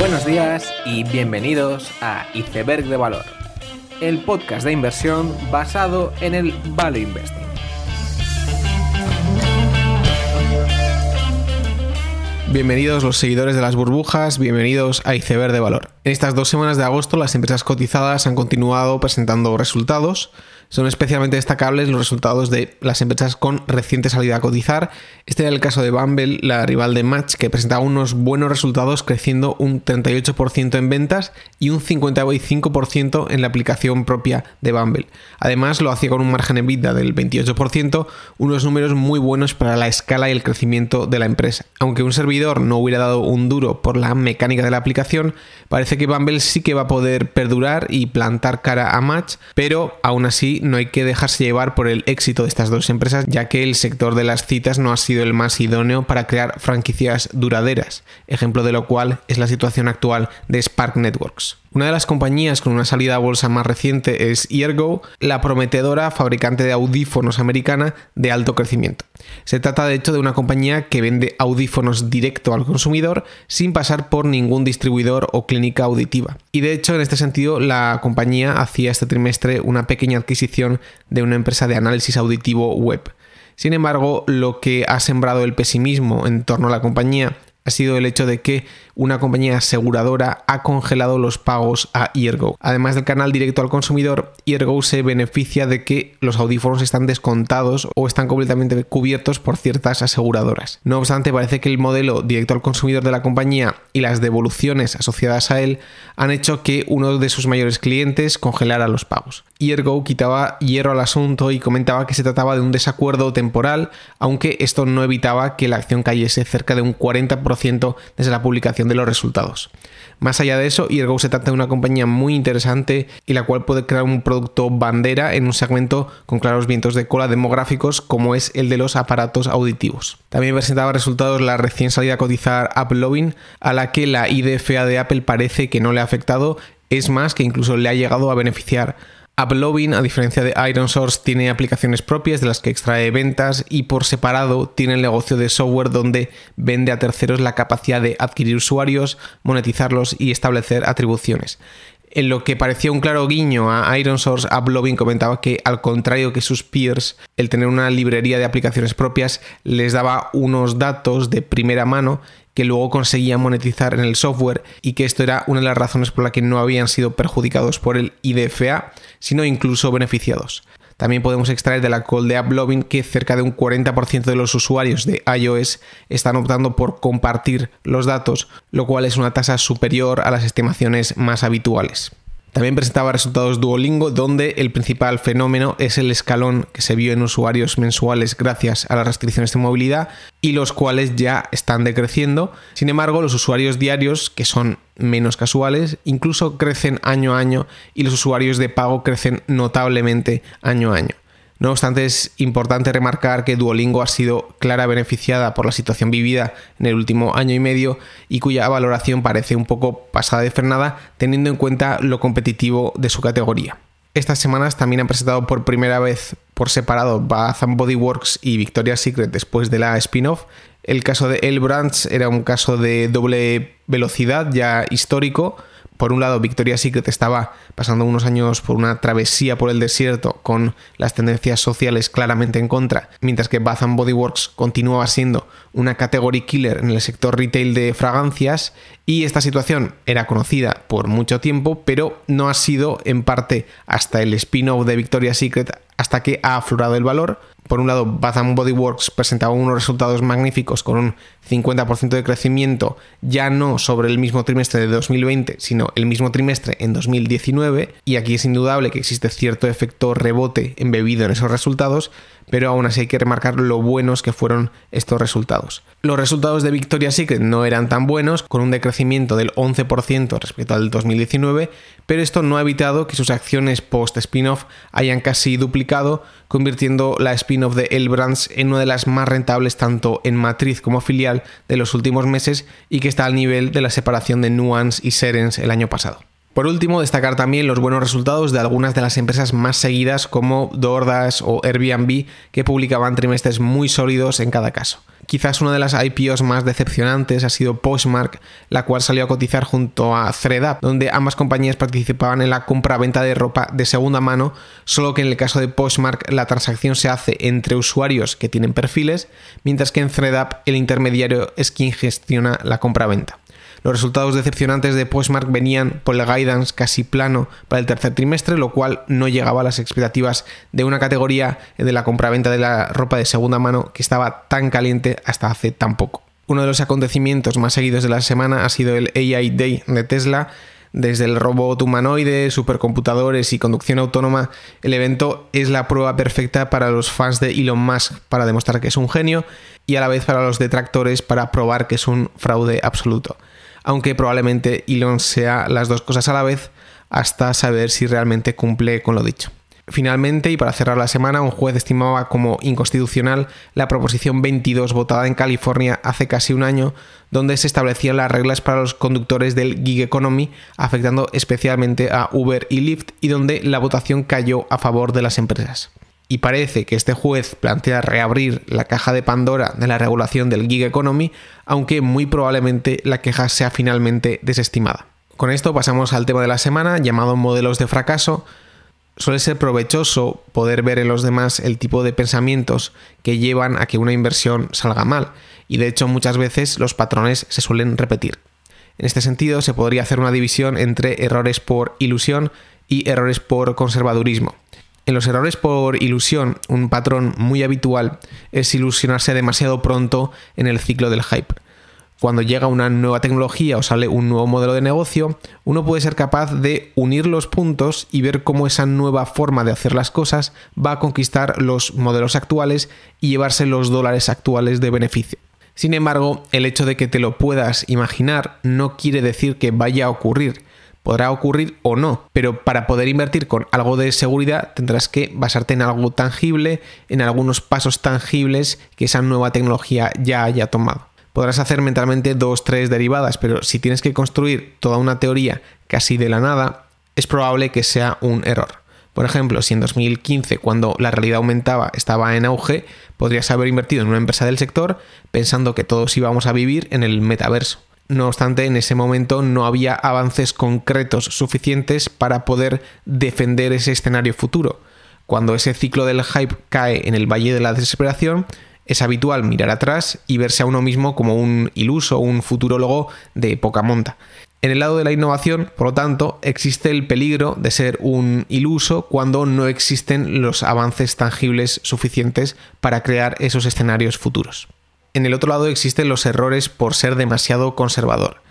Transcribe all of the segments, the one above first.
Buenos días y bienvenidos a Iceberg de Valor, el podcast de inversión basado en el Value Investing. Bienvenidos los seguidores de las burbujas, bienvenidos a Iceberg de Valor. En estas dos semanas de agosto las empresas cotizadas han continuado presentando resultados, son especialmente destacables los resultados de las empresas con reciente salida a cotizar. Este era el caso de Bumble, la rival de Match, que presentaba unos buenos resultados creciendo un 38% en ventas y un 55% en la aplicación propia de Bumble. Además lo hacía con un margen de vida del 28%, unos números muy buenos para la escala y el crecimiento de la empresa. Aunque un servidor no hubiera dado un duro por la mecánica de la aplicación, parece que Bumble sí que va a poder perdurar y plantar cara a Match, pero aún así no hay que dejarse llevar por el éxito de estas dos empresas, ya que el sector de las citas no ha sido el más idóneo para crear franquicias duraderas, ejemplo de lo cual es la situación actual de Spark Networks. Una de las compañías con una salida a bolsa más reciente es Eargo, la prometedora fabricante de audífonos americana de alto crecimiento. Se trata de hecho de una compañía que vende audífonos directo al consumidor sin pasar por ningún distribuidor o clínica auditiva. Y de hecho en este sentido la compañía hacía este trimestre una pequeña adquisición de una empresa de análisis auditivo web. Sin embargo, lo que ha sembrado el pesimismo en torno a la compañía ha sido el hecho de que una compañía aseguradora ha congelado los pagos a Eargo. Además del canal directo al consumidor, Eargo se beneficia de que los audífonos están descontados o están completamente cubiertos por ciertas aseguradoras. No obstante, parece que el modelo directo al consumidor de la compañía y las devoluciones asociadas a él han hecho que uno de sus mayores clientes congelara los pagos. Eargo quitaba hierro al asunto y comentaba que se trataba de un desacuerdo temporal, aunque esto no evitaba que la acción cayese cerca de un 40% desde la publicación de los resultados. Más allá de eso, Eargo se trata de una compañía muy interesante y la cual puede crear un producto bandera en un segmento con claros vientos de cola demográficos como es el de los aparatos auditivos. También presentaba resultados la recién salida a cotizar Apple Loving, a la que la IDFA de Apple parece que no le ha afectado, es más que incluso le ha llegado a beneficiar. AppLovin, a diferencia de Iron Source, tiene aplicaciones propias de las que extrae ventas y por separado tiene el negocio de software donde vende a terceros la capacidad de adquirir usuarios, monetizarlos y establecer atribuciones. En lo que parecía un claro guiño a Iron Source, AppLovin comentaba que, al contrario que sus peers, el tener una librería de aplicaciones propias les daba unos datos de primera mano que luego conseguían monetizar en el software y que esto era una de las razones por la que no habían sido perjudicados por el IDFA, sino incluso beneficiados. También podemos extraer de la call de AppLovin que cerca de un 40% de los usuarios de iOS están optando por compartir los datos, lo cual es una tasa superior a las estimaciones más habituales. También presentaba resultados Duolingo, donde el principal fenómeno es el escalón que se vio en usuarios mensuales gracias a las restricciones de movilidad y los cuales ya están decreciendo. Sin embargo, los usuarios diarios, que son menos casuales, incluso crecen año a año y los usuarios de pago crecen notablemente año a año. No obstante, es importante remarcar que Duolingo ha sido clara beneficiada por la situación vivida en el último año y medio y cuya valoración parece un poco pasada de frenada teniendo en cuenta lo competitivo de su categoría. Estas semanas también han presentado por primera vez por separado Bath Body Works y Victoria's Secret después de la spin-off. El caso de El Brands era un caso de doble velocidad ya histórico, por un lado, Victoria's Secret estaba pasando unos años por una travesía por el desierto con las tendencias sociales claramente en contra, mientras que Bath Body Works continuaba siendo una category killer en el sector retail de fragancias y esta situación era conocida por mucho tiempo, pero no ha sido en parte hasta el spin-off de Victoria's Secret hasta que ha aflorado el valor. Por un lado, Bath Body Works presentaba unos resultados magníficos con un 50% de crecimiento, ya no sobre el mismo trimestre de 2020, sino el mismo trimestre en 2019, y aquí es indudable que existe cierto efecto rebote embebido en esos resultados, pero aún así hay que remarcar lo buenos que fueron estos resultados. Los resultados de Victoria's Secret no eran tan buenos, con un decrecimiento del 11% respecto al 2019, pero esto no ha evitado que sus acciones post spin-off hayan casi duplicado, convirtiendo la spin-off de El Brands en una de las más rentables tanto en matriz como filial de los últimos meses y que está al nivel de la separación de Nuance y Serens el año pasado. Por último, destacar también los buenos resultados de algunas de las empresas más seguidas como DoorDash o Airbnb que publicaban trimestres muy sólidos en cada caso. Quizás una de las IPOs más decepcionantes ha sido Postmark, la cual salió a cotizar junto a ThreadUp, donde ambas compañías participaban en la compra-venta de ropa de segunda mano, solo que en el caso de Postmark la transacción se hace entre usuarios que tienen perfiles, mientras que en ThreadUp el intermediario es quien gestiona la compra-venta. Los resultados decepcionantes de Postmark venían por el guidance casi plano para el tercer trimestre, lo cual no llegaba a las expectativas de una categoría de la compraventa de la ropa de segunda mano que estaba tan caliente hasta hace tan poco. Uno de los acontecimientos más seguidos de la semana ha sido el AI Day de Tesla. Desde el robot humanoide, supercomputadores y conducción autónoma, el evento es la prueba perfecta para los fans de Elon Musk para demostrar que es un genio y a la vez para los detractores para probar que es un fraude absoluto aunque probablemente Elon sea las dos cosas a la vez hasta saber si realmente cumple con lo dicho. Finalmente, y para cerrar la semana, un juez estimaba como inconstitucional la proposición 22 votada en California hace casi un año, donde se establecían las reglas para los conductores del gig economy, afectando especialmente a Uber y Lyft, y donde la votación cayó a favor de las empresas y parece que este juez plantea reabrir la caja de Pandora de la regulación del gig economy, aunque muy probablemente la queja sea finalmente desestimada. Con esto pasamos al tema de la semana llamado modelos de fracaso. Suele ser provechoso poder ver en los demás el tipo de pensamientos que llevan a que una inversión salga mal, y de hecho muchas veces los patrones se suelen repetir. En este sentido, se podría hacer una división entre errores por ilusión y errores por conservadurismo. En los errores por ilusión, un patrón muy habitual es ilusionarse demasiado pronto en el ciclo del hype. Cuando llega una nueva tecnología o sale un nuevo modelo de negocio, uno puede ser capaz de unir los puntos y ver cómo esa nueva forma de hacer las cosas va a conquistar los modelos actuales y llevarse los dólares actuales de beneficio. Sin embargo, el hecho de que te lo puedas imaginar no quiere decir que vaya a ocurrir, Podrá ocurrir o no, pero para poder invertir con algo de seguridad tendrás que basarte en algo tangible, en algunos pasos tangibles que esa nueva tecnología ya haya tomado. Podrás hacer mentalmente dos, tres derivadas, pero si tienes que construir toda una teoría casi de la nada, es probable que sea un error. Por ejemplo, si en 2015, cuando la realidad aumentaba, estaba en auge, podrías haber invertido en una empresa del sector pensando que todos íbamos a vivir en el metaverso. No obstante, en ese momento no había avances concretos suficientes para poder defender ese escenario futuro. Cuando ese ciclo del hype cae en el valle de la desesperación, es habitual mirar atrás y verse a uno mismo como un iluso, un futurólogo de poca monta. En el lado de la innovación, por lo tanto, existe el peligro de ser un iluso cuando no existen los avances tangibles suficientes para crear esos escenarios futuros. En el otro lado existen los errores por ser demasiado conservador.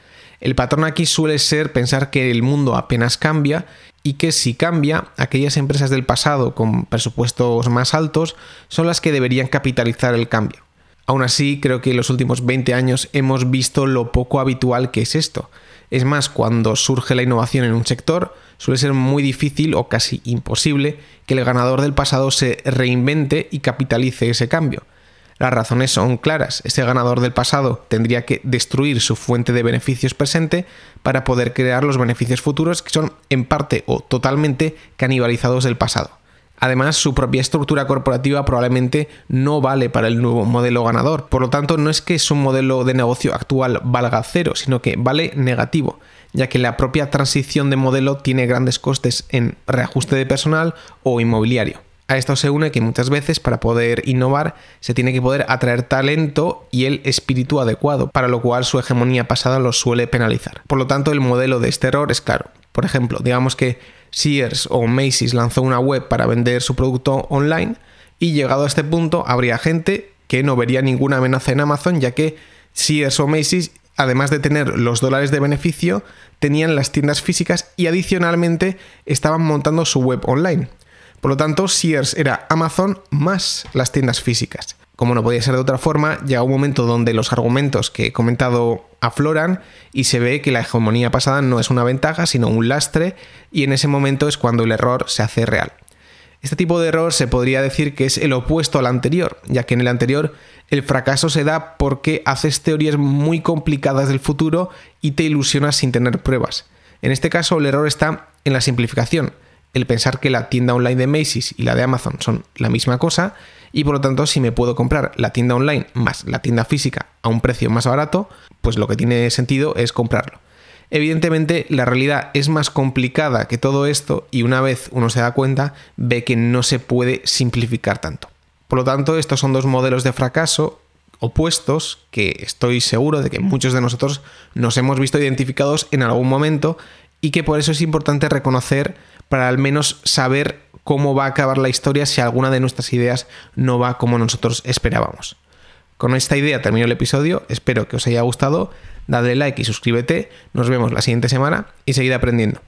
El patrón aquí suele ser pensar que el mundo apenas cambia y que si cambia, aquellas empresas del pasado con presupuestos más altos son las que deberían capitalizar el cambio. Aún así, creo que en los últimos 20 años hemos visto lo poco habitual que es esto. Es más, cuando surge la innovación en un sector, suele ser muy difícil o casi imposible que el ganador del pasado se reinvente y capitalice ese cambio. Las razones son claras. Este ganador del pasado tendría que destruir su fuente de beneficios presente para poder crear los beneficios futuros que son en parte o totalmente canibalizados del pasado. Además, su propia estructura corporativa probablemente no vale para el nuevo modelo ganador. Por lo tanto, no es que su modelo de negocio actual valga cero, sino que vale negativo, ya que la propia transición de modelo tiene grandes costes en reajuste de personal o inmobiliario. A esto se une que muchas veces para poder innovar se tiene que poder atraer talento y el espíritu adecuado, para lo cual su hegemonía pasada lo suele penalizar. Por lo tanto, el modelo de este error es claro. Por ejemplo, digamos que Sears o Macy's lanzó una web para vender su producto online y llegado a este punto habría gente que no vería ninguna amenaza en Amazon ya que Sears o Macy's además de tener los dólares de beneficio, tenían las tiendas físicas y adicionalmente estaban montando su web online. Por lo tanto, Sears era Amazon más las tiendas físicas. Como no podía ser de otra forma, llega un momento donde los argumentos que he comentado afloran y se ve que la hegemonía pasada no es una ventaja, sino un lastre, y en ese momento es cuando el error se hace real. Este tipo de error se podría decir que es el opuesto al anterior, ya que en el anterior el fracaso se da porque haces teorías muy complicadas del futuro y te ilusionas sin tener pruebas. En este caso el error está en la simplificación, el pensar que la tienda online de Macy's y la de Amazon son la misma cosa y por lo tanto si me puedo comprar la tienda online más la tienda física a un precio más barato, pues lo que tiene sentido es comprarlo. Evidentemente la realidad es más complicada que todo esto y una vez uno se da cuenta ve que no se puede simplificar tanto. Por lo tanto, estos son dos modelos de fracaso opuestos que estoy seguro de que muchos de nosotros nos hemos visto identificados en algún momento y que por eso es importante reconocer para al menos saber cómo va a acabar la historia si alguna de nuestras ideas no va como nosotros esperábamos. Con esta idea termino el episodio, espero que os haya gustado, dadle like y suscríbete, nos vemos la siguiente semana y seguid aprendiendo.